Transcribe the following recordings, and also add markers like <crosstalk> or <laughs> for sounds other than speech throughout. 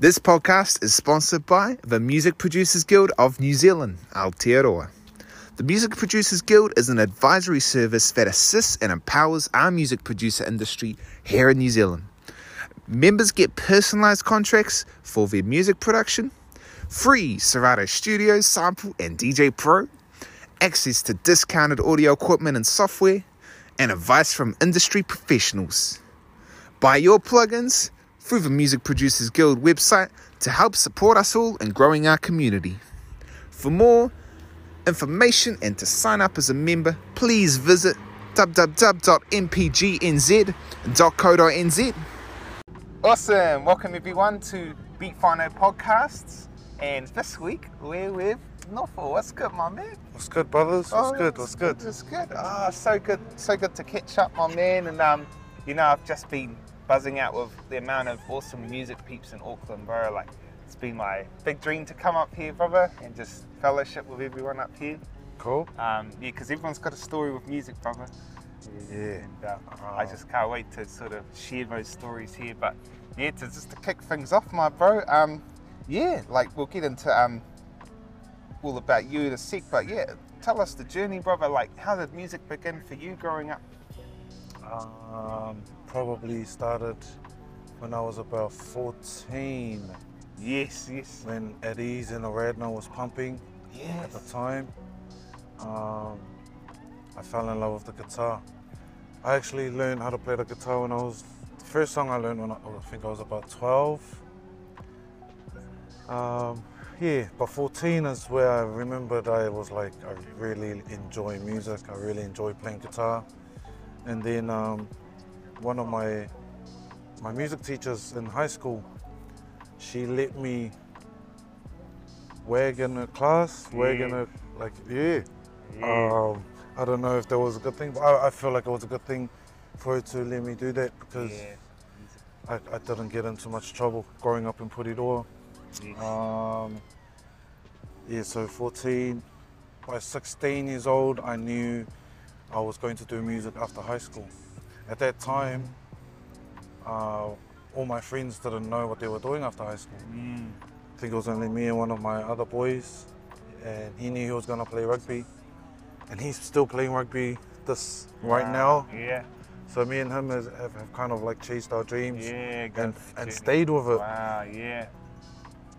This podcast is sponsored by the Music Producers Guild of New Zealand, Aotearoa. The Music Producers Guild is an advisory service that assists and empowers our music producer industry here in New Zealand. Members get personalized contracts for their music production, free Serato Studios sample and DJ Pro, access to discounted audio equipment and software, and advice from industry professionals. Buy your plugins through the Music Producers Guild website to help support us all in growing our community. For more information and to sign up as a member, please visit www.mpgnz.co.nz. Awesome! Welcome everyone to Beat Final Podcasts. And this week we're with Nofo. What's good, my man? What's good, brothers? What's Oh, good? What's good? It's good. Ah, so good, so good to catch up, my man. And um, you know, I've just been buzzing out with the amount of awesome music peeps in Auckland, bro. Like, it's been my big dream to come up here, brother, and just fellowship with everyone up here. Cool. Um, yeah, because everyone's got a story with music, brother. Yeah. And uh, Ah. I just can't wait to sort of share those stories here. But yeah, to just to kick things off, my bro. Um, yeah, like we'll get into um, all about you in a sec. But yeah, tell us the journey, brother. Like, how did music begin for you growing up? Um, probably started when I was about 14, Yes, yes, when Adeaze in the red, and Aaradhna was pumping at the time. Um, I fell in love with the guitar. I actually learned how to play the guitar when I was. The first song I learned when I, I think I was about 12. Um, yeah, but 14 is where I remembered I was like, I really enjoy music, I really enjoy playing guitar. And then um, one of my my music teachers in high school, she let me wag in a class, wag in Yeah. a, like, yeah. Yeah. Um, I don't know if that was a good thing, but I, I feel like it was a good thing for her to let me do that because yeah. I, I didn't get into much trouble growing up in Porirua. Um, yeah, so 14. By 16 years old, I knew I was going to do music after high school. At that time, uh, all my friends didn't know what they were doing after high school. Mm. I think it was only me and one of my other boys, and he knew he was going to play rugby. And he's still playing rugby this right Wow. now. Yeah, So me and him has, have, have kind of like chased our dreams yeah. and, and stayed with it. Wow, yeah.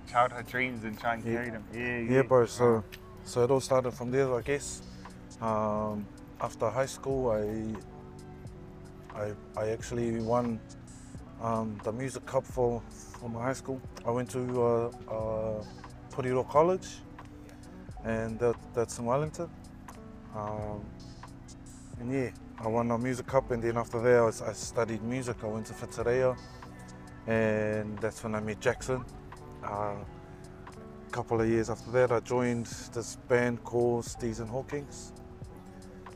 Childhood dreams and try and Yeah. carry them. Yeah, yeah. Yeah, bro. So, so it all started from there, I guess. Um, after high school, I, I, I actually won um, the music cup for, for my high school. I went to uh, uh, Puriro College, and that, that's in Wellington. Um, and yeah, I won a music cup, and then after that, I, was- I studied music. I went to Whatarea, and that's when I met Jackson. Uh, couple of years after that, I joined this band called Steez and Hawkins.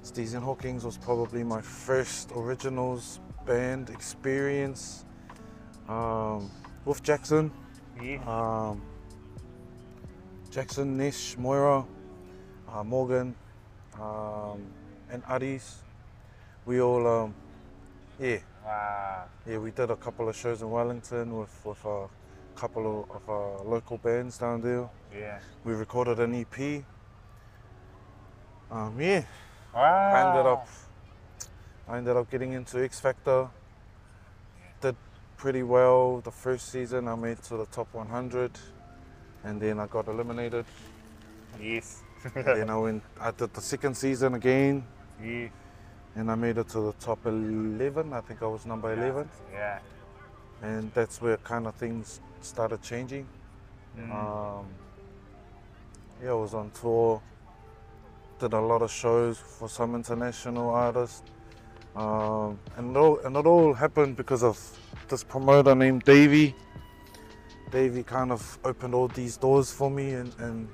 Steez and Hawkins was probably my first originals band experience um, with Jackson. Yeah. Um, Jackson, Nish, Moira, uh, Morgan, um, and Addis. We all, um, yeah, Wow. yeah, we did a couple of shows in Wellington with, with a couple of, of uh, local bands down there. Yeah. We recorded an EP. Um, yeah, Wow. I ended up, I ended up getting into X Factor. Did pretty well the first season. I made to the top 100, and then I got eliminated. Yes. then I went. I did the second season again, yeah. and I made it to the top 11. I think I was number 11, Yeah. and that's where kind of things started changing. Mm. Um, yeah, I was on tour, did a lot of shows for some international artists, um, and, it all, and it all happened because of this promoter named Davey. Davey kind of opened all these doors for me, and and,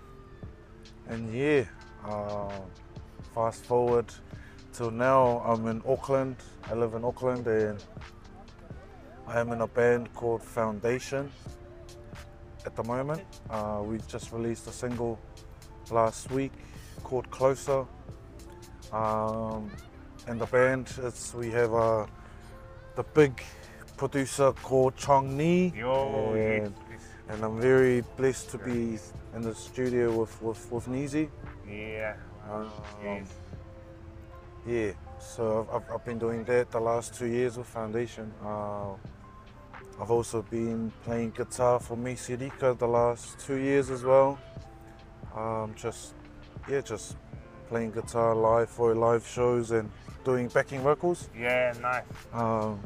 and yeah, uh, fast forward till now, I'm in Auckland. I live in Auckland, and I am in a band called Foundation at the moment. Uh, we just released a single last week called Closer. Um, and the band is we have uh, the big producer called Chong Ni. Yo, and, yes. and I'm very blessed to be in the studio with with with Neezy. Yeah. Um, Yes. yeah, so I've, I've, been doing that the last two years with Foundation. Uh, I've also been playing guitar for Maisey Rika the last two years as well. Um, just, yeah, just playing guitar live for live shows and doing backing vocals. Yeah, nice. Um,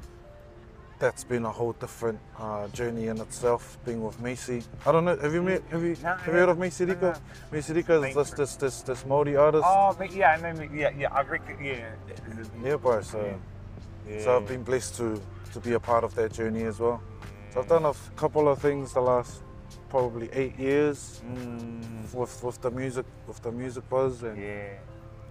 that's been a whole different uh, journey in itself, being with Maisey, I don't know, have you met, have you, No, have you heard of Maisey no, Rika? Maisey Rika is this, this, this, this Māori artist. Oh, yeah, I know. Yeah, yeah, I reckon. Yeah. Yeah, bro. So, Yeah. so I've been blessed to to be a part of that journey as well. So I've done a couple of things the last probably eight years Mm, with with the music with the music buzz and, yeah.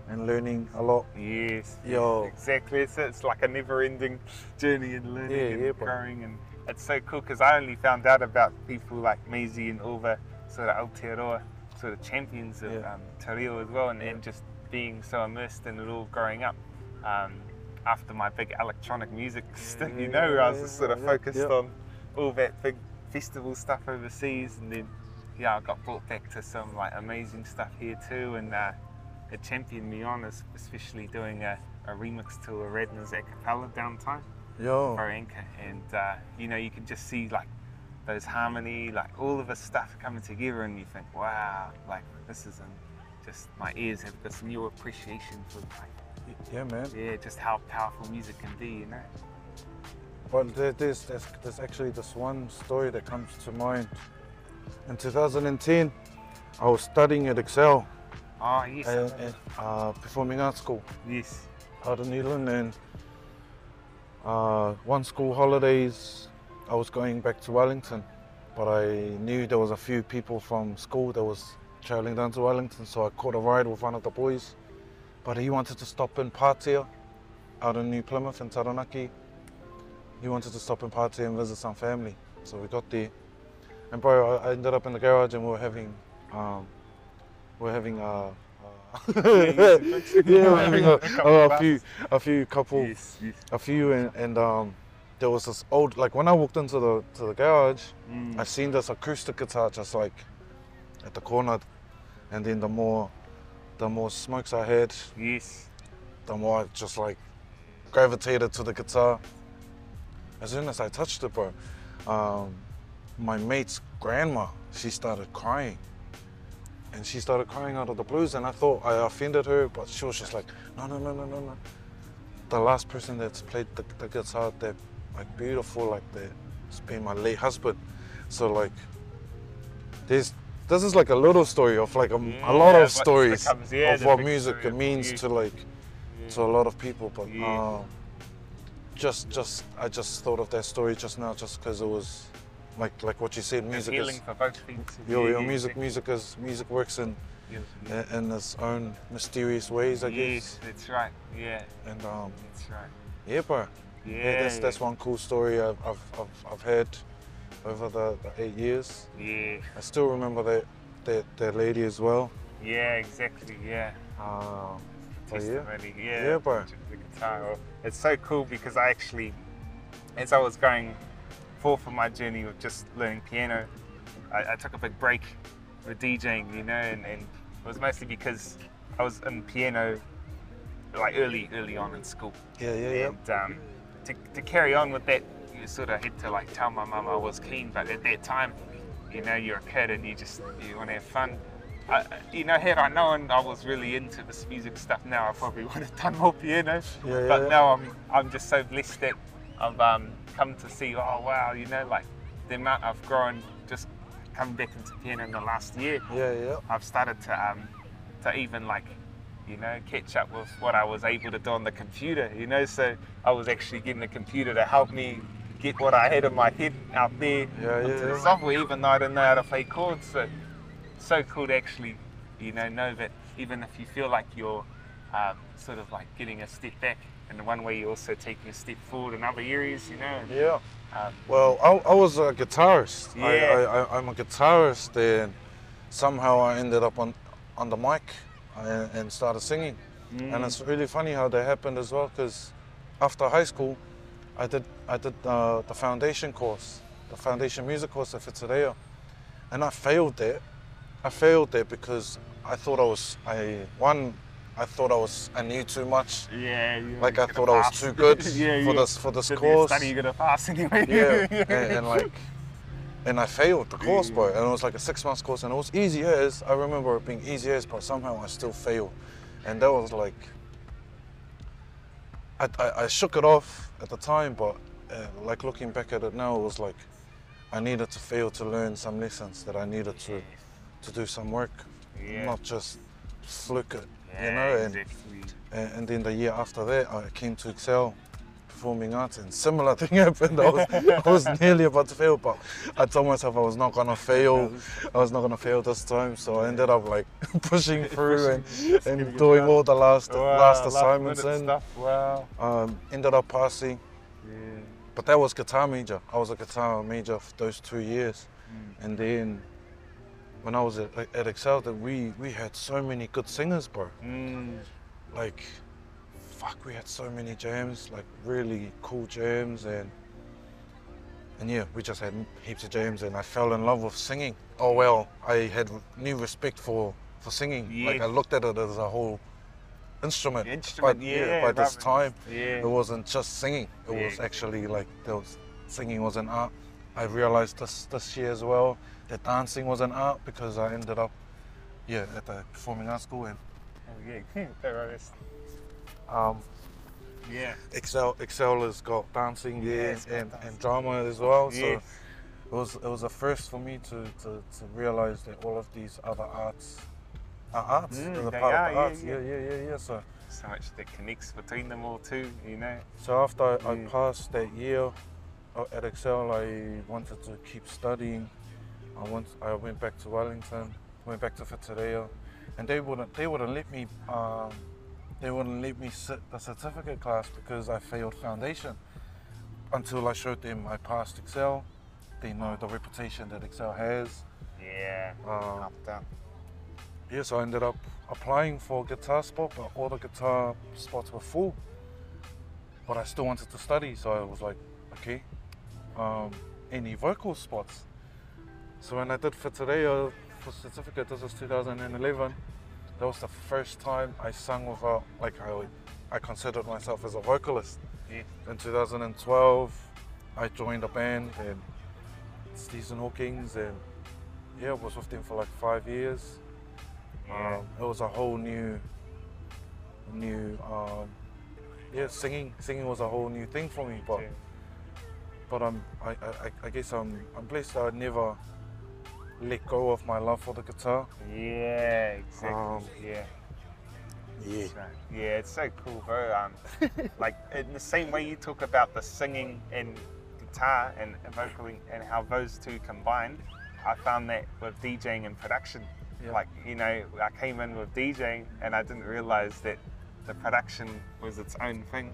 and learning a lot. Yes. Yo. Exactly. It's, it's like a never-ending journey and learning Yeah, and yeah, bro. growing, and it's so cool because I only found out about people like Maisey and Ulva, sort of Aotearoa, sort of champions of Yeah. um, Te Reo as well, and, and just being so immersed in it all growing up. Um, after my big electronic music <laughs> stint, you know, I was just sort of focused on all that big festival stuff overseas, and then yeah, I got brought back to some like amazing stuff here too, and uh, it championed me on, es- especially doing a, a remix to a Redner's a cappella downtime Yo, for Anchor, and uh, you know you can just see like those harmony, like all of this stuff coming together, and you think, wow, like this is in, just my ears have this new appreciation for like yeah, man. yeah, just how powerful music can be, you know. But there's, there's there's actually this one story that comes to mind. In 2010, I was studying at Excel, Oh yes, uh, at, uh, performing arts school. yes, out in New Zealand and uh, one school holidays I was going back to Wellington. But I knew there was a few people from school that was travelling down to Wellington so I caught a ride with one of the boys. But he wanted to stop in Patea out in New Plymouth in Taranaki he wanted to stop in Patea and visit some family so we got there and bro I I ended up in the garage and we were having um, we we're having uh, uh, <laughs> yeah, we're having a, <laughs> a, a few a few couple yes, yes. a few and, and um there was this old like when I walked into the to the garage Mm. I seen this acoustic guitar just like at the corner and then the more the more smokes I had yes. the more I just like gravitated to the guitar as soon as I touched it bro um, my mate's grandma she started crying. And she started crying out of the blues and I thought I offended her but she was just like no no no no no no. The last person that's played the, the guitar that like beautiful like that has been my late husband. So like there's this is like a little story of like a, a lot of stories becomes- yeah, of what music means to like to a lot of people but Yeah. Just just I just thought of that story just now just because it was like like what you said music healing is for both things. your, Yeah, your music music is music works in Yes, yes. in, its own mysterious ways I Yes, guess Yes, that's right. Yeah, and um that's right. yeah bro Yeah, yeah, that's that's one cool story I've I've, I've, I've had over the, the eight years Yeah, I still remember that that, that lady as well yeah, exactly. Yeah. um, but yeah Testimony. Yeah. Yeah, bro. The guitar. It's so cool because I actually, as I was going forth on my journey of just learning piano, I, I took a big break with DJing, you know, and, and it was mostly because I was in piano like early, early on in school. yeah yeah yeah And um, to, to carry on with that, you sort of had to like tell my mum I was keen, but at that time, you know, you're a kid and you just you want to have fun. I, you know, had I known I was really into this music stuff now, I probably <laughs> would have done more piano. Yeah, but yeah. now I'm I'm just so blessed that I've um, come to see. Oh wow, you know, like the amount I've grown just coming back into piano in the last year. yeah yeah I've started to um, to even like you know catch up with what I was able to do on the computer. You know, so I was actually getting the computer to help me get what I had in my head out there Yeah, yeah, the software, even though I didn't know how to play chords. So so cool to actually you know know that even if you feel like you're um, sort of like getting a step back. In one way, you're also taking a step forward in other areas, you know. yeah Um, Well, I, I was a guitarist. I, Yeah. I, I'm a guitarist, and somehow I ended up on, on the mic and, and started singing. Mm. And it's really funny how that happened as well, because after high school, I did I did uh, the foundation course, the foundation music course at Whitireia, and I failed there. I failed there because I thought I was I one I thought I was I knew too much. Yeah. you- Like I thought I was too good <laughs> yeah, for yeah. this for this Did you course. Study, you're gonna pass anyway. Yeah, <laughs> and, and like, and I failed the course, bro. And it was like a six months course, and it was easy as I remember it being easy as, but somehow I still failed, and that was like, I, I, I shook it off at the time, but uh, like looking back at it now, it was like, I needed to fail to learn some lessons that I needed to to do some work, Yeah. not just fluke it, yeah, you know. And, exactly. and and then the year after that, I came to Excel performing arts, and similar <laughs> thing happened. I was, I was <laughs> nearly about to fail, but I told myself I was not gonna fail. I was not gonna fail this time, so I ended up like <laughs> pushing through and, and doing all the last Wow, last assignments in. stuff. Wow. Um, ended up passing, Yeah. but that was guitar major. I was a guitar major for those two years, Mm. and then when I was at, at Excel, that we we had so many good singers, bro. Mm. like fuck we had so many jams like really cool jams and and yeah we just had heaps of jams and i fell in love with singing oh well i had new respect for for singing like i looked at it as a whole instrument, Instrument, but yeah, by this time Yeah. it wasn't just singing it Yeah, was actually like there was singing was an art i realized this this year as well that dancing was an art because i ended up yeah at the performing arts school and Oh, yeah. <laughs> Um, Yeah. Excel Excel has got dancing Yeah, and, dancing. and drama as well. So it was it was a first for me to, to, to realize that all of these other arts are arts. Mm, They're they part are, of the yeah, arts. yeah. Yeah, yeah, yeah, yeah. So So much that connects between them all too, you know. so after I, I passed that year uh, at Excel, I wanted to keep studying. I went I went back to Wellington, went back to Fitzroy, and they wouldn't they wouldn't let me um, they wouldn't let me sit the certificate class because I failed foundation. Until I showed them I passed Excel, they know the reputation that Excel has. Yeah. Um, out. yeah, so I ended up applying for guitar spot, but all the guitar spots were full. But I still wanted to study, so I was like, okay, um, any vocal spots? So when I did Fitzroy for certificate, this was 2011. That was the first time I sang without, like I, I considered myself as a vocalist. Yeah. In 2012, I joined a band and Stephen Hawkins, and yeah, I was with them for like five years. Yeah. Um, it was a whole new, new, um, yeah, singing. Singing was a whole new thing for me. But, Yeah. but I'm, I, I, I guess I'm, I'm blessed that I never let go of my love for the guitar. Yeah, exactly. Um, yeah. Yeah. So, yeah, it's so cool, bro. Um, <laughs> like in the same way you talk about the singing and guitar and vocaling and how those two combined, I found that with DJing and production. Yeah. Like you know, I came in with DJing and I didn't realize that the production was its own thing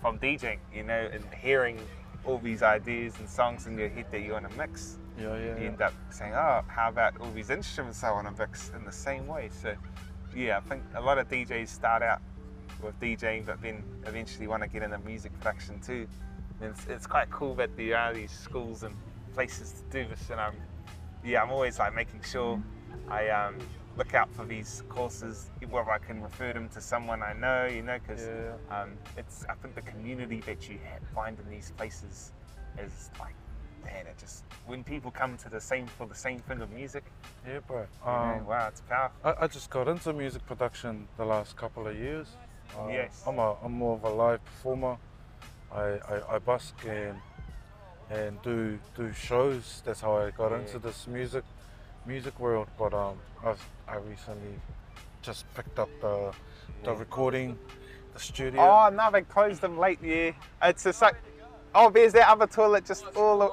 from DJing. You know, and hearing all these ideas and songs in your head that you want to mix Yeah, yeah, you end up saying, oh, how about all these instruments I want to mix in the same way? So, yeah, I think a lot of DJs start out with DJing, but then eventually want to get into music production too. And it's, it's quite cool that there are these schools and places to do this. And I'm, yeah, I'm always like making sure I um, look out for these courses, where I can refer them to someone I know, you know, because Yeah, um, it's I think the community that you find in these places is like man, it just when people come to the same for the same thing of music, yeah, bro. know, Um, wow, it's powerful. I, I just got into music production the last couple of years. Uh, Yes. I'm, a, I'm more of a live performer. I, I, I busk and and do do shows. That's how I got Yeah. into this music music world. But um, I've, I recently just picked up the the recording, the studio. Oh no, they closed them late. Yeah, it's just like, oh, there's that other toilet just all. the-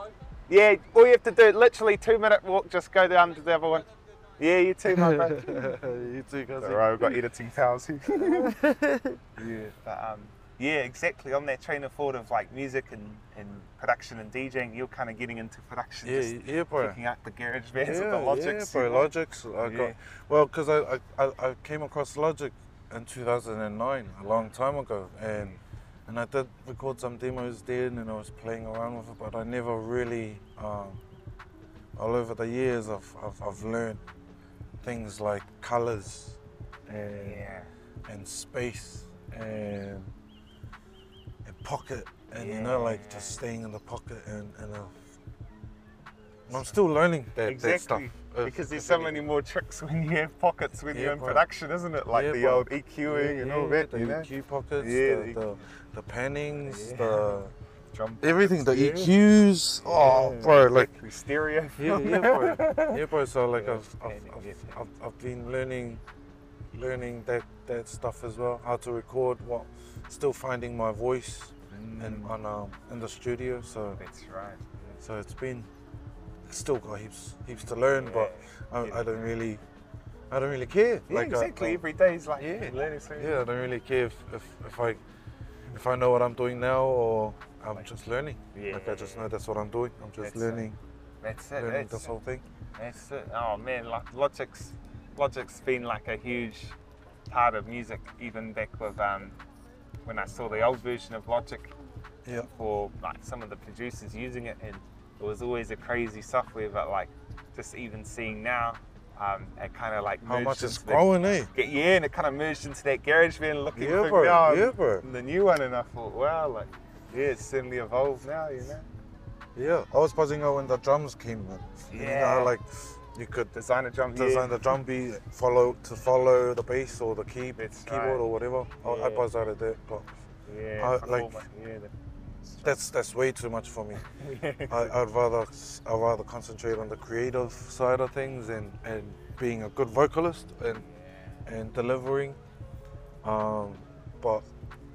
Yeah, all you have to do, literally two minute walk, just go down to the other one. Yeah, you too, my bro. <laughs> you too, cousin. Alright, we've got editing powers here. <laughs> yeah, but um, yeah, exactly. On that train of thought of like music and, and production and DJing, you're kind of getting into production, Yeah, just yeah, bro. picking out the garage bands yeah, with the Logics. Yeah, bro, you know? Logics. I Yeah. got well because I, I, I I came across Logic in 2009, a long time ago, and and I did record some demos then, and I was playing around with it, but I never really um, all over the years, I've, I've, I've learned things like colors and, Yeah. and space and, and pocket and you know like Yeah. just staying in the pocket and, and uh, I'm still learning that, that stuff. Exactly. Uh, Because there's so many more tricks when you have pockets when Yeah, you're in production, isn't it? Like Yeah, the old EQing and all that, the you know? EQ pockets, Yeah, the, the- the, the pannings, Yeah. the Drum everything, the Yeah. EQs. Oh, Yeah. bro, like stereo. yeah, yeah, bro. <laughs> Yeah, bro. So like Yeah, I've, I've, yeah, yeah. I've, I've, been learning, learning that that stuff as well. How to record, what, still finding my voice in Mm, on um, in the studio. So That's right. so it's been still got heaps heaps to learn, but I, Yeah. I don't really I don't really care. Yeah, like I- exactly. I- Every day is like Yeah. learning something. yeah, I don't really care if, if, if I if I know what I'm doing now or I'm just learning. Like I just know that's what I'm doing. I'm just That's it. learning That's it. learning That's, this whole thing. that's it. Oh man, like Logic's Logic's been like a huge part of music, even back with um, when I saw the old version of Logic Yeah. for like some of the producers using it, and it was always a crazy software. But like just even seeing now, um, it kind of like How much it's into the- growing, eh? Get, yeah, and it kind of merged into that GarageBand looking Yeah, thing bro. now. Yeah, bro. The new one, and I thought, wow, like, yeah, it's certainly evolved now, you know. Yeah, I was buzzing out when the drums came in. You know, Yeah. like you could Design a drum, design the drum beat follow to follow the bass or the key, That's keyboard right. or whatever. I, I Yeah. buzz out of that, but Yeah, I like- yeah, that's that's way too much for me. <laughs> I, I'd rather I'd rather concentrate on the creative side of things and, and being a good vocalist and and delivering. Um, but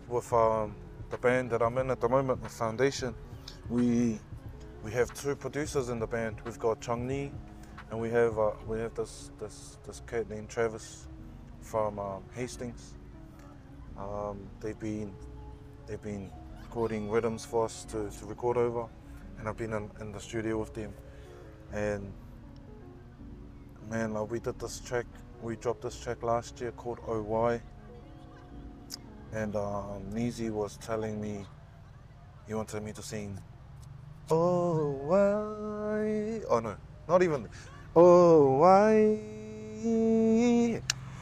with um, the band that I'm in at the moment, the Foundation, we we have two producers in the band. We've got Chung Ni, and we have uh, we have this this this kid named Travis from um, Hastings. Um, they've been they've been recording rhythms for us to, to record over, and I've been in, in the studio with them. And man, like we did this track, we dropped this track last year called OY. And um, Neezy was telling me he wanted me to sing Oh why oh no, not even Oh why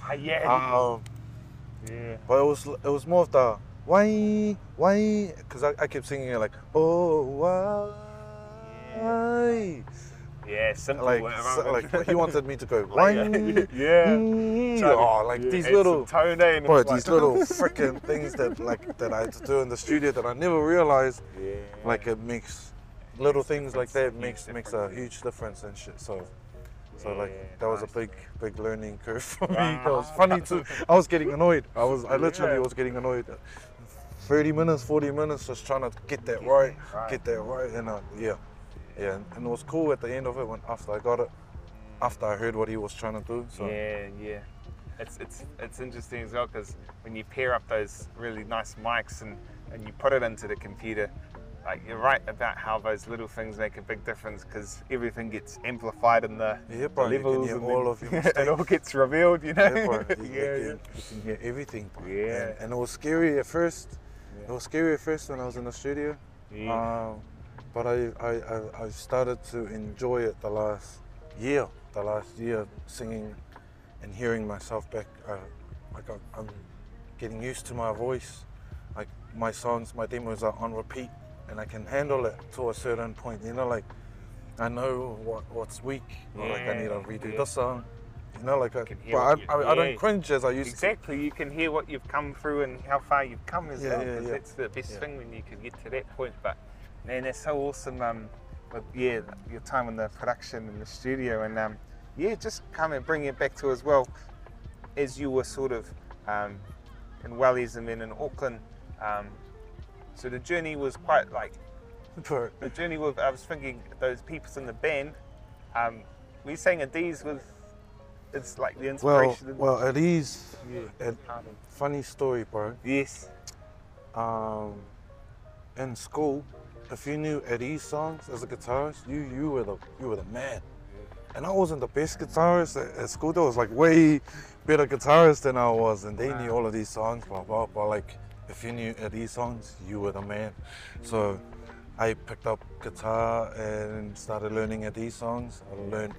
Ah, yeah, um, yeah. but it was it was more of the why why because I, I kept singing it like oh why Yeah, simple. like so- like <laughs> he wanted me to go Like, why <laughs> yeah. <laughs> oh like Yeah, these little tone in, bro it's these little freaking things that like that I had to do in the studio that I never realized yeah. like it makes little things like that makes makes a huge difference and shit so so like Yeah, that was a nice. big big learning curve for me Wow. that was funny too I was getting annoyed I was I literally Yeah. was getting annoyed 30 minutes 40 minutes just trying to get that right right. get that right and uh, yeah yeah and, it was cool at the end of it when after I got it after I heard what he was trying to do so Yeah, yeah. It's it's it's interesting as well because when you pair up those really nice mics and and you put it into the computer, like you're right about how those little things make a big difference because everything gets amplified in the, Yeah, the bro, can levels and all of your <laughs> it all gets revealed, you know. Yeah, bro, you, <laughs> yeah, you yeah. can, you can hear everything bro. Yeah. and, and it was scary at first Yeah. it was scary at first when I was in the studio Yeah. Um, but I, I, I, I started to enjoy it the last year, the last year singing and hearing myself back. Uh, like I, I'm getting used to my voice. Like my songs, my demos are on repeat and I can handle it to a certain point. You know, like I know what, what's weak or like I need to Yeah, redo yeah. this song. You know, like I, can but I, you- I, I don't cringe as I used to Exactly, you can hear what you've come through and how far you've come as Yeah, well. yeah, 'cause yeah. That's the best thing when you can get to that point. But man, that's so awesome. Um, with yeah, your time in the production in the studio, and um, yeah, just come and bring it back to as well as you were sort of um, in Wellies and then in Auckland. Um, so the journey was quite like. <laughs> The journey with. I was thinking those people in the band. Um, were you saying Adiz was? It's like the well, inspiration. in- well, at ease. yeah. At, funny story, bro. Yes. um, in school, if you knew Adeaze songs as a guitarist, you you were the you were the man. And I wasn't the best guitarist at, at school. There was like way better guitarist than I was, and they knew all of these songs. Blah blah. But like, if you knew Adeaze songs, you were the man. So, I picked up guitar and started learning Adeaze songs. I learned,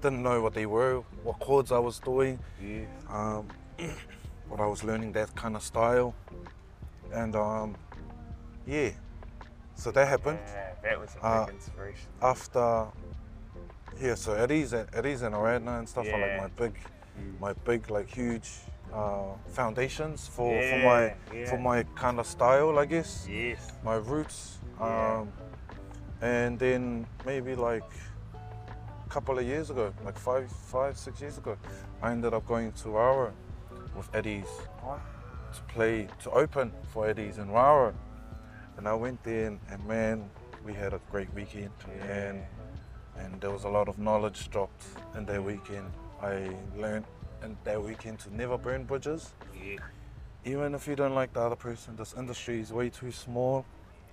didn't know what they were, what chords I was doing, Yeah. um, <clears throat> but I was learning that kind of style, and um, yeah, so that happened Yeah, that was a big Uh, inspiration. after. Yeah, so Adeaze and Adeaze and Aaradhna and stuff are like my big, Mm. my big like huge uh, foundations for, yeah, for my yeah. for my kind of style, I guess. Yes. my roots. Yeah. Um, and then maybe like couple of years ago, like five, five, six years ago, I ended up going to Aura with Adeaze to play, to open for Adeaze in Aura. And I went there and, and man, we had a great weekend. And and there was a lot of knowledge dropped in that weekend. I learned in that weekend to never burn bridges yeah. even if you don't like the other person, this industry is way too small.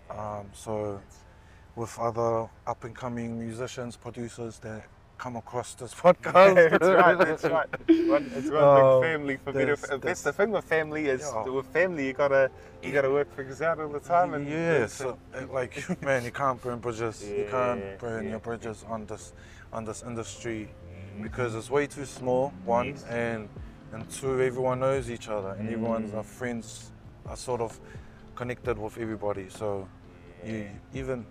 Um, so, with other up and coming musicians, producers that come across this podcast, <laughs> that's right. That's right. <laughs> One, it's one Um, big family for better. there's- That's, the thing with family is Yeah. with family you gotta you gotta work things out all the time. And yeah, so like <laughs> man, you can't burn bridges. you can't burn yeah. your bridges on this on this industry because it's way too small. One Yes. and and two, everyone knows each other and everyone's Mm. our friends are sort of connected with everybody. So you even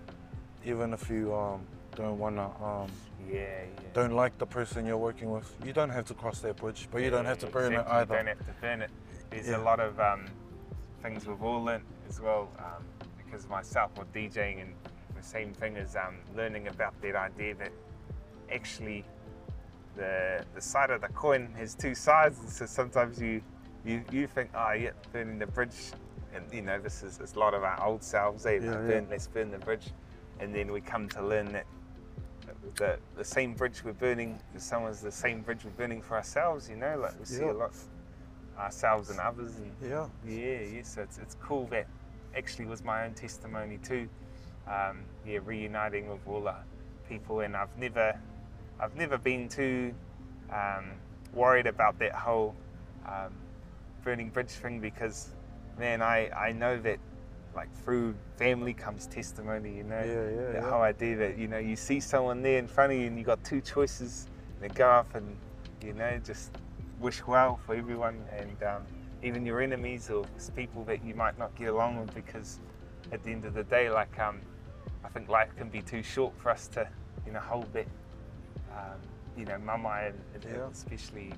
even if you um, don't wanna um, yeah, yeah. don't like the person you're working with, you don't have to cross that bridge, but you don't have to burn Exactly, it either. You don't have to burn it. There's Yeah. a lot of um, things we've all learnt as well, um, because myself with DJing and the same thing as um, learning about that idea that actually the the side of the coin has two sides, and so sometimes you you, you think, oh yeah, burning the bridge, and you know this is a lot of our old selves. Hey, Yeah, burn, yeah. let's burn the bridge, and then we come to learn that the, the same bridge we're burning is someone's the same bridge we're burning for ourselves, you know, like we see Yeah. a lot ourselves and others and Yeah. yeah, yeah, so it's, it's cool that actually was my own testimony too. Um, yeah, reuniting with all the people and I've never I've never been too um, worried about that whole um, burning bridge thing because man I, I know that like through family comes testimony, you know Yeah, yeah, The yeah. whole idea that you know you see someone there in front of you and you got two choices and go up and you know just wish well for everyone and um, even your enemies or people that you might not get along with because at the end of the day like um, I think life can be too short for us to you know hold that um, you know mama and, and Yeah. especially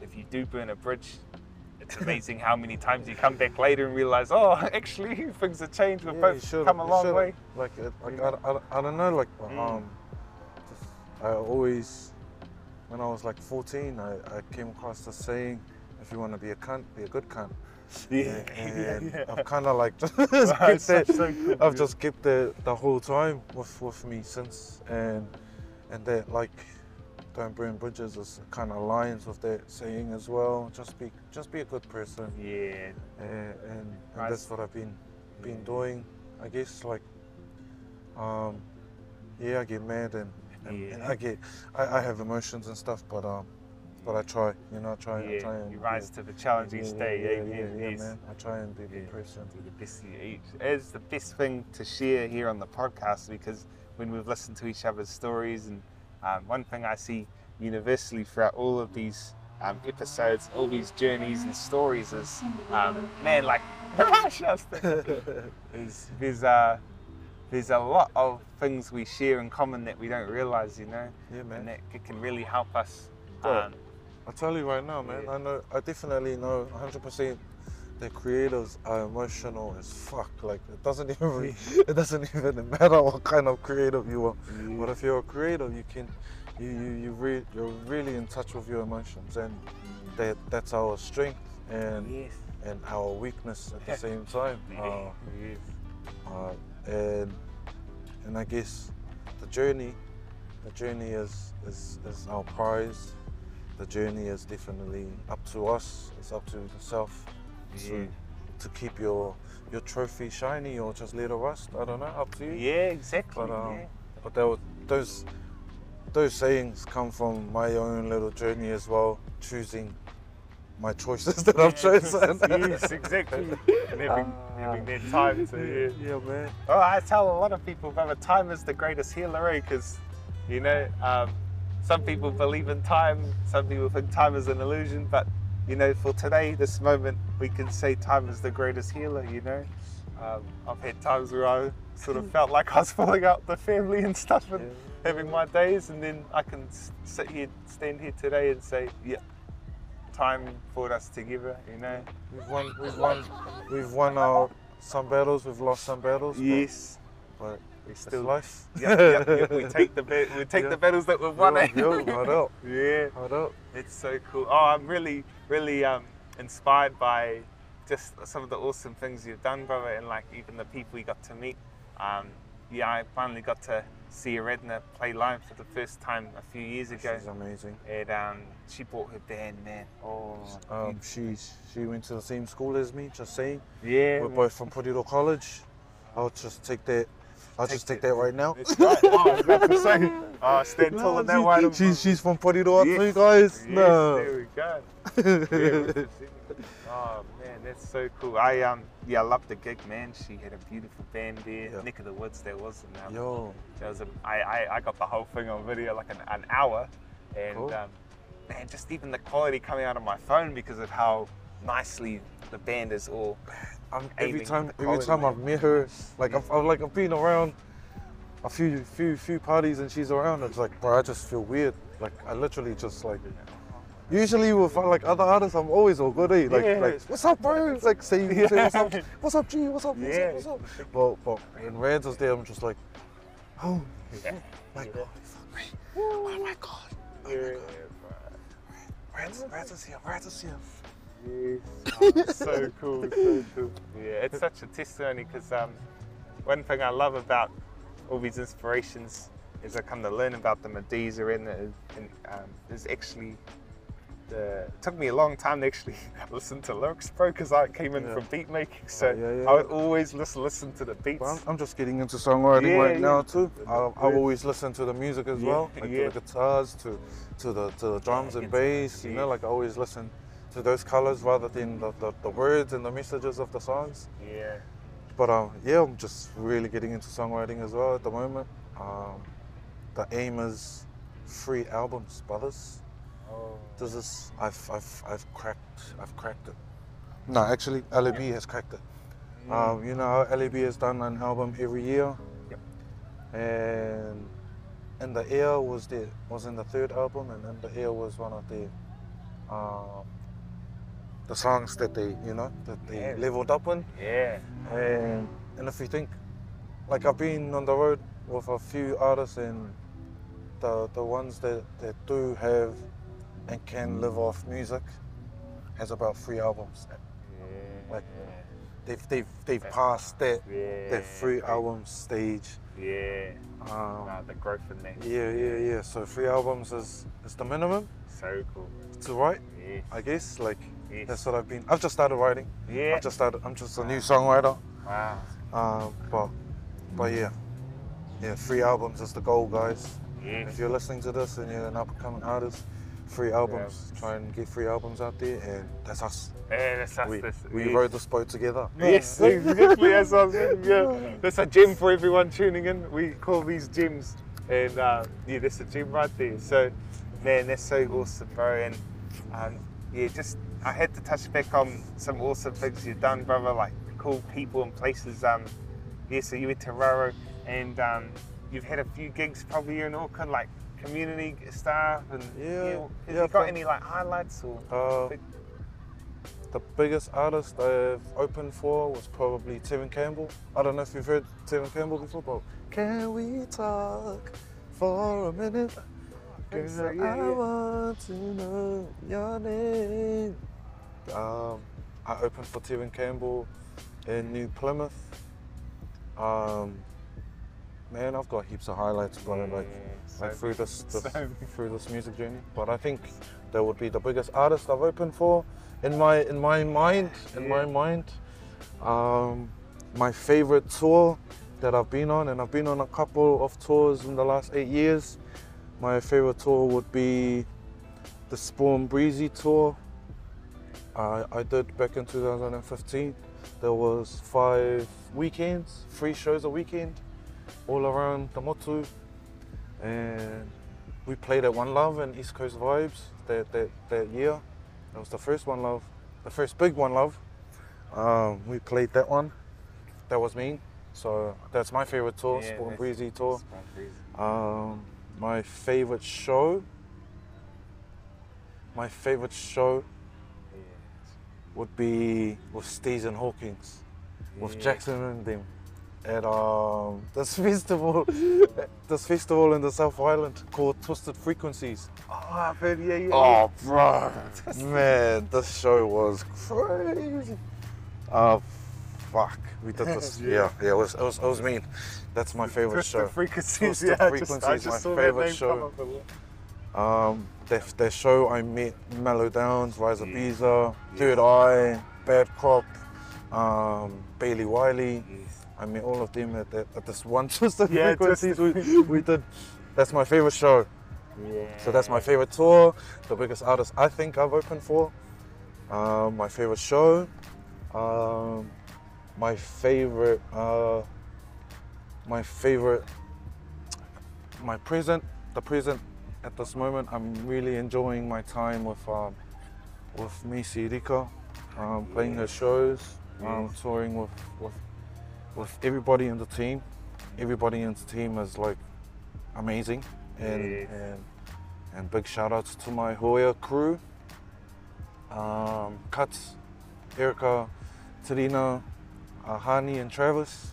if you do burn a bridge it's amazing how many times you come back later and realize oh <laughs> actually things have changed we've Yeah, both come a long way Like, it, like You I. I, I don't know, like, Mm. um, I always, when I was like 14, I, I came across the saying, if you want to be a cunt, be a good cunt. <laughs> yeah, And yeah. I've kind of like <laughs> just Wow, kept that, so good, I've yeah. just kept that the whole time with, with me since. And, and that like, don't burn bridges is kind of aligns with that saying as well. Just be, just be a good person. yeah and, and, and that's what I've been been doing. I guess like, um, yeah, I get mad and, and, and I get I, I have emotions and stuff, but um, but I try, you know, I try, I yeah, try and you be- rise to the challenge each yeah, day. yeah, Yeah, yeah, yeah, man. I try and be the Yeah. person. Do the best each. It's the best thing to share here on the podcast because when we've listened to each other's stories, and um, one thing I see universally throughout all of these um, episodes, all these journeys and stories is, um, man, like, <laughs> <laughs> is there's uh, there's a lot of things we share in common that we don't realize, you know, Yeah, and that it can really help us. Um, I tell you right now, man. Yeah. I know. I definitely know 100% that creators are emotional as fuck. Like it doesn't <laughs> even. it doesn't even matter what kind of creative you are. But if you're a creative, you can, you you you re- you're really in touch with your emotions, and that that's our strength and yes. and our weakness at the <laughs> same time. Uh, yes. uh, and and I guess the journey, the journey is is is our prize. The journey is definitely up to us. It's up to the self. To to keep your your trophy shiny or just let it rust. I don't know. Up to you. Yeah, exactly. But um, yeah. but were, those those sayings come from my own little journey as well, choosing my choices <laughs> that I've chosen. <laughs> yes, exactly. <laughs> And having, having that time to yeah. yeah, man. Oh, I tell a lot of people, brother, time is the greatest healer, eh? Because, you know, um, some people believe in time, some people think time is an illusion, but, you know, for today, this moment, we can say time is the greatest healer, you know. Um, I've had times where I sort of <laughs> felt like I was falling out the family and stuff and Yeah. having my days, and then I can sit here, stand here today and say, yeah, time brought us together, you know. We've won, we've won, we've won our some battles. We've lost some battles. Yes. but, We it's still life. <laughs> Yep, yep, yep. We take the ba- we take Yeah. the battles that we've won. Yo, eh? yo, hold up, <laughs> yeah, hold up. It's so cool. Oh, I'm really, really um, inspired by just some of the awesome things you've done, brother, and like even the people you got to meet. Um, yeah, I finally got to see Aaradhna play live for the first time a few years ago, She's amazing. and um, she brought her band, man. Oh, Um, she she went to the same school as me. Just saying, yeah, we're man. both from Porirua College. I'll just take that. I'll Take just take it. that right now. Right. Oh, <laughs> I was about to oh, stand tall in that one. she's she's from Porirua Yes. too, guys. Yes, no. there we go. Yeah, <laughs> oh man, that's so cool. I um yeah, I loved the gig, man. She had a beautiful band there, Yeah. Nick of the Woods. There was, and um, Yo, there was a, I, I I got the whole thing on video, like an, an hour, and Cool. um, man, just even the quality coming out of my phone because of how nicely the band is all. <sighs> I'm, every time every time. I've met her, like I've, I've like I've been around a few few few parties and she's around. It's like, bro, I just feel weird. Like I literally just like. Usually with like other artists, I'm always all good. Eh? Like, Yeah. like, what's up, bro? Like, say, <laughs> say what's up, what's up, G? What's up? What's Yeah. up? What's up? But, but when Reds was there, I'm just like, oh Yeah. my god, oh my god, oh my god. Reds, Reds is here, Reds is here. Yes. Oh, <laughs> so cool, so cool. Yeah, it's such a testimony because um, one thing I love about all these inspirations is I come to learn about them at Deezer and, and um, is actually the, it took me a long time to actually <laughs> listen to lyrics, bro, because I came in Yeah. from beat making, so yeah, yeah, I would always listen listen to the beats. Well, I'm, just getting into songwriting right now too. I, I Yeah. always listen to the music as well, like to the guitars, to to the to the drums and bass. You know, like I always listen to those colors rather than the, the, the words and the messages of the songs. yeah, But um, yeah, I'm just really getting into songwriting as well at the moment. Um, the aim is three albums, brothers. oh, This is I've I've I've cracked I've cracked it. No, actually, LAB has cracked it. Um, you know, how LAB has done an album every year. Yep. And in the air was the was in the third album, and in the air was one of the um, the songs that they you know that they Yeah. leveled up in. yeah, And and if you think, like I've been on the road with a few artists, and the the ones that that do have and can live off music has about three albums. yeah, Like, They've they've they've passed that yeah, that three album stage. yeah, Um, Nah, the growth in that, yeah, yeah, yeah. So three albums is is the minimum so cool. to write, Yes, I guess. Like yes. that's what I've been. I've just started writing. yeah. I've just started. I'm just a new songwriter. wow. Um, but but yeah, yeah. Three albums is the goal, guys. Yes. If you're listening to this and you're an up and coming artist, three albums. albums. Try and get three albums out there, and that's us. Yeah, that's us. We, this, we yes. rode this boat together. Yes, <laughs> exactly. That's what Yeah, that's a gem for everyone tuning in. We call these gems, and uh, yeah, that's a gem right there. So, man, that's so awesome, bro. And um, yeah, just I had to touch back on some awesome things you've done, brother. Like cool people and places. Um, yeah, so you went to Raro, and um, you've had a few gigs probably here in Auckland, like community stuff. And Yeah, have yeah, you got any like highlights or? Uh, Big- the biggest artist I've opened for was probably Tevin Campbell. I don't know if you've heard Tevin Campbell before, but can we talk for a minute? think so, Girl, yeah, I yeah. want to know your name. Um, I opened for Tevin Campbell in New Plymouth. Um, man, I've got heaps of highlights, brother. Like, so like through this, this so through this music journey. But I think that would be the biggest artist I've opened for in my in my mind. In my mind, um, my favorite tour that I've been on, and I've been on a couple of tours in the last eight years. My favorite tour would be the Spawn Breezy tour I, I did back in 2015. There was five weekends, three shows a weekend, all around the Motu, and we played at One Love and East Coast Vibes that, that, that year. That was the first One Love, the first big One Love. Um, we played that one. That was me. So that's my favorite tour, Yeah, Sport and Breezy tour. Sport and Breezy. Um, my favorite show. My favorite show. Would be with Steez and Hawkins, with Jackson and them, at um, this <laughs> festival, this festival in the South Island called Twisted Frequencies. Oh, I've heard, yeah, yeah. Oh, bro, man, this show was crazy. Oh, fuck, we did this. Yeah. <laughs> yeah, yeah, it was, it was, it was mean. That's my favorite show. Twisted show. Frequencies, Twisted yeah. I Frequencies, just, I just my name show. Um, their, their show, I met Melodownz, Rise of Ibiza, Third Eye, Bad Crop, um, Bailey Wiley. I met all of them at, that, at this one <laughs> Twisted Yeah, Frequencies we, we did. That's my favorite show. Yeah. So that's my favorite tour, the biggest artist I think I've opened for. Um, my favorite show. Um, my favorite, uh, my favorite, my present, the present at this moment. I'm really enjoying my time with um, with Maisey Rika, um, playing her shows, um, touring with, with with everybody in the team. Everybody in the team is like amazing, and Yes. and and big shout outs to my Hoya crew, um, Cuts, Erica, Tarina, uh, Hani, and Travis.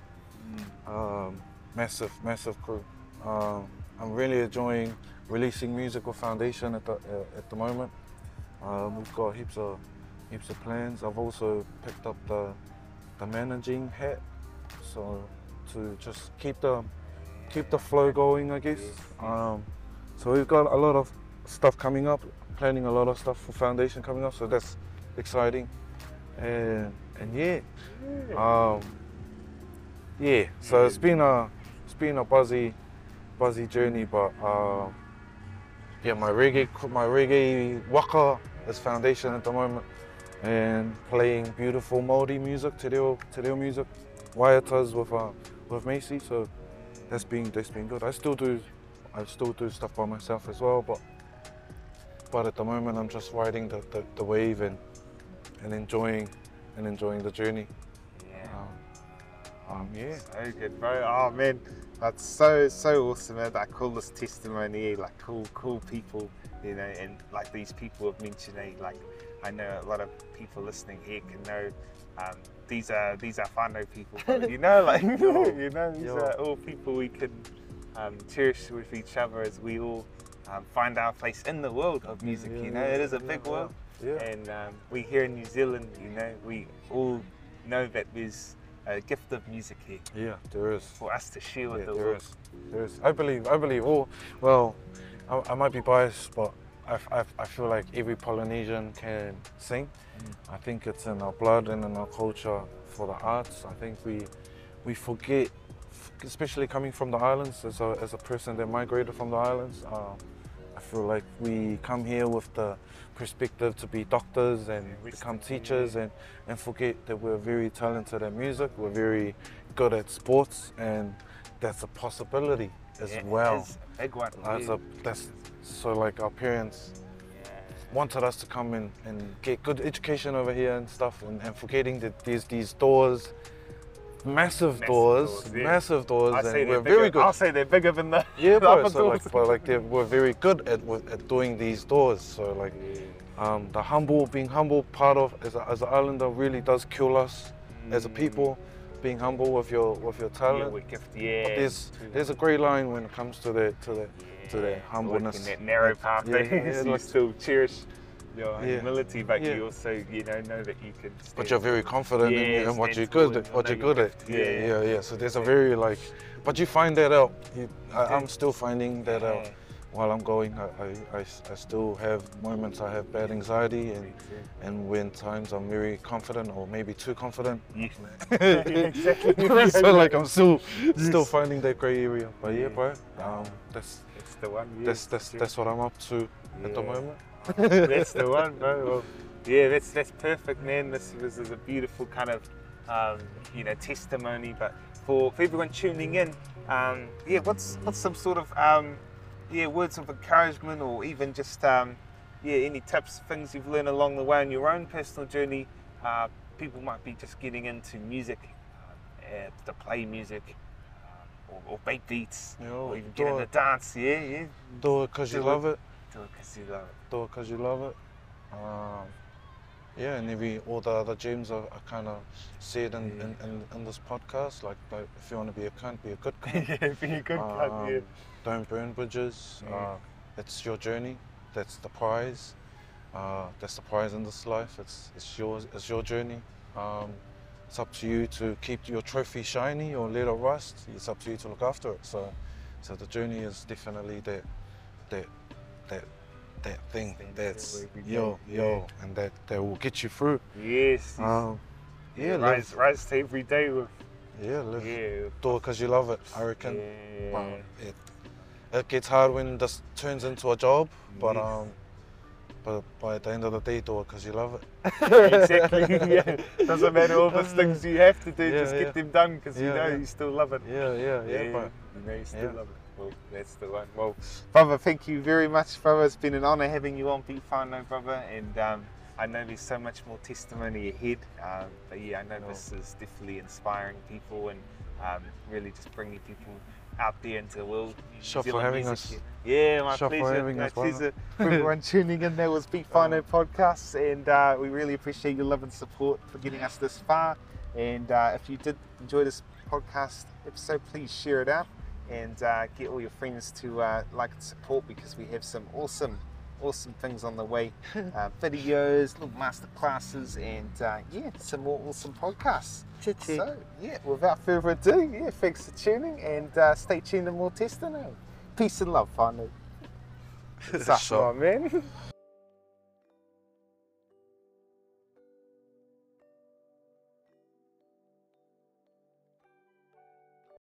Um, massive, massive crew. Um, I'm really enjoying releasing music with Foundation at the uh, at the moment. Um, we've got heaps of heaps of plans. I've also picked up the the managing hat, so to just keep the keep the flow going, I guess. Um, so we've got a lot of stuff coming up, planning a lot of stuff for Foundation coming up. So that's exciting, and and yeah, um, yeah. So it's been a it's been a buzzy buzzy journey, but um, yeah, my reggae my reggae waka is Foundation at the moment, and playing beautiful Māori music, te reo, te reo music, waiatas with uh, with Maisey. So that's been that's been good. I still do I still do stuff by myself as well, but but at the moment I'm just riding the, the, the wave and and enjoying and enjoying the journey. Yeah. Um, um, yeah. So good, bro. Oh man, that's so so awesome. Man. That this testimony, like cool cool people, you know, and like these people have mentioned, eh, like I know a lot of people listening here can know. Um, these are these are whānau people, bro, you know, <laughs> like <laughs> you know, these Yo. are all people we can um, cherish with each other as we all um, find our place in the world of music. Yeah, you know, yeah, it is a big yeah. world, Yeah. and um, we here in New Zealand, you know, we all know that there's a gift of music here Yeah, there is. for us to share with Yeah, the there world. is. There is. I believe. I believe. all. well, I, I might be biased, but I, I, I feel like every Polynesian can sing. I think it's in our blood and in our culture for the arts. I think we we forget, especially coming from the islands as a, as a person that migrated from the islands. Uh, feel like we come here with the perspective to be doctors and Yeah, become teachers and, and forget that we're very talented at music, we're very good at sports, and that's a possibility as Yeah, well. is a big. That's a, that's so like our parents wanted us to come in and get good education over here and stuff, and, and forgetting that there's these doors, massive, Massive doors, doors, yeah. massive doors, I and we're bigger, very good. I'll say they're bigger than the <laughs> Yeah, <laughs> bro. So like, but like, we're very good at at doing these doors. So like, um, the humble, being humble, part of as a, as an islander really does kill us as a people. Being humble with your with your talent. we gift, yeah. But there's there's a grey line when it comes to the to the to the humbleness. walking that narrow path. Yeah, yeah, you <laughs> like- still cherish your Yeah. humility, but Yeah. you also you know know that you can. But you're very confident in, in what you're good at. What you're good at. Yeah, Yeah. yeah. So there's a very like, but you find that out. You, I, I'm still finding that out while I'm going. I, I, I, still have moments I have bad anxiety and and when times I'm very confident or maybe too confident. Yeah. <laughs> exactly. <laughs> so like I'm still still finding that grey area. But yeah, bro, um, that's That's the one. yeah, that's that's that's what I'm up to at the moment. That's the one, bro. Well, Yeah, that's that's perfect, man. This was is a beautiful kind of um, you know testimony. But for, for everyone tuning in, um, yeah, what's what's some sort of um, yeah words of encouragement or even just um, yeah any tips, things you've learned along the way on your own personal journey? Uh, people might be just getting into music, uh, to play music. Or, or beats, You or even get into it, dance. Yeah, yeah. do it because you love it. Do it 'cause you love it. do it because you love it. Um, yeah, and maybe all the other gems are, are kind of said in, in, in, in this podcast. Like, like, if you want to be a cunt, be a good <laughs> cunt. yeah, be a good cunt, yeah. Um, Don't burn bridges. Yeah. Uh, it's your journey. That's the prize. Uh, that's the prize in this life. It's it's yours. It's your journey. Um, it's up to you to keep your trophy shiny or let it rust. It's up to you to look after it. So, so the journey is definitely that that that that thing that's yo yo and that that will get you through. Yes. Um, yeah, rise, live, rise to every day with yeah, live. yeah. Do it because you love it. I reckon. Well, it, it gets hard when this turns into a job, but Yes. um, but, at the end of the day, do it because you love it. <laughs> exactly. yeah. Doesn't matter all the things you have to do, <laughs> Yeah, just yeah. get them done because you know yeah. you still love it. Yeah, yeah, yeah. but you know you still yeah. love it. Well, that's the one. Well, brother, thank you very much, brother. It's been an honour having you on Beat Whānau, brother, and um, I know there's so much more testimony ahead. Um, but yeah, I know Oh. this is definitely inspiring people and um, really just bringing people out there into the world. Sure for having us. Yeah, my for pleasure. having my us, pleasure. <laughs> For everyone tuning in, that was Beat Whānau podcast, and uh, we really appreciate your love and support for getting us this far. And uh, if you did enjoy this podcast episode, please share it out and uh, get all your friends to uh, like and support because we have some awesome, awesome things on the way <laughs> uh, videos, little master classes, and uh, yeah, some more awesome podcasts. So, yeah, without further ado, yeah, thanks for tuning and uh, stay tuned to more testimony. Peace and love, finally. What's <laughs> up, Sure. my man?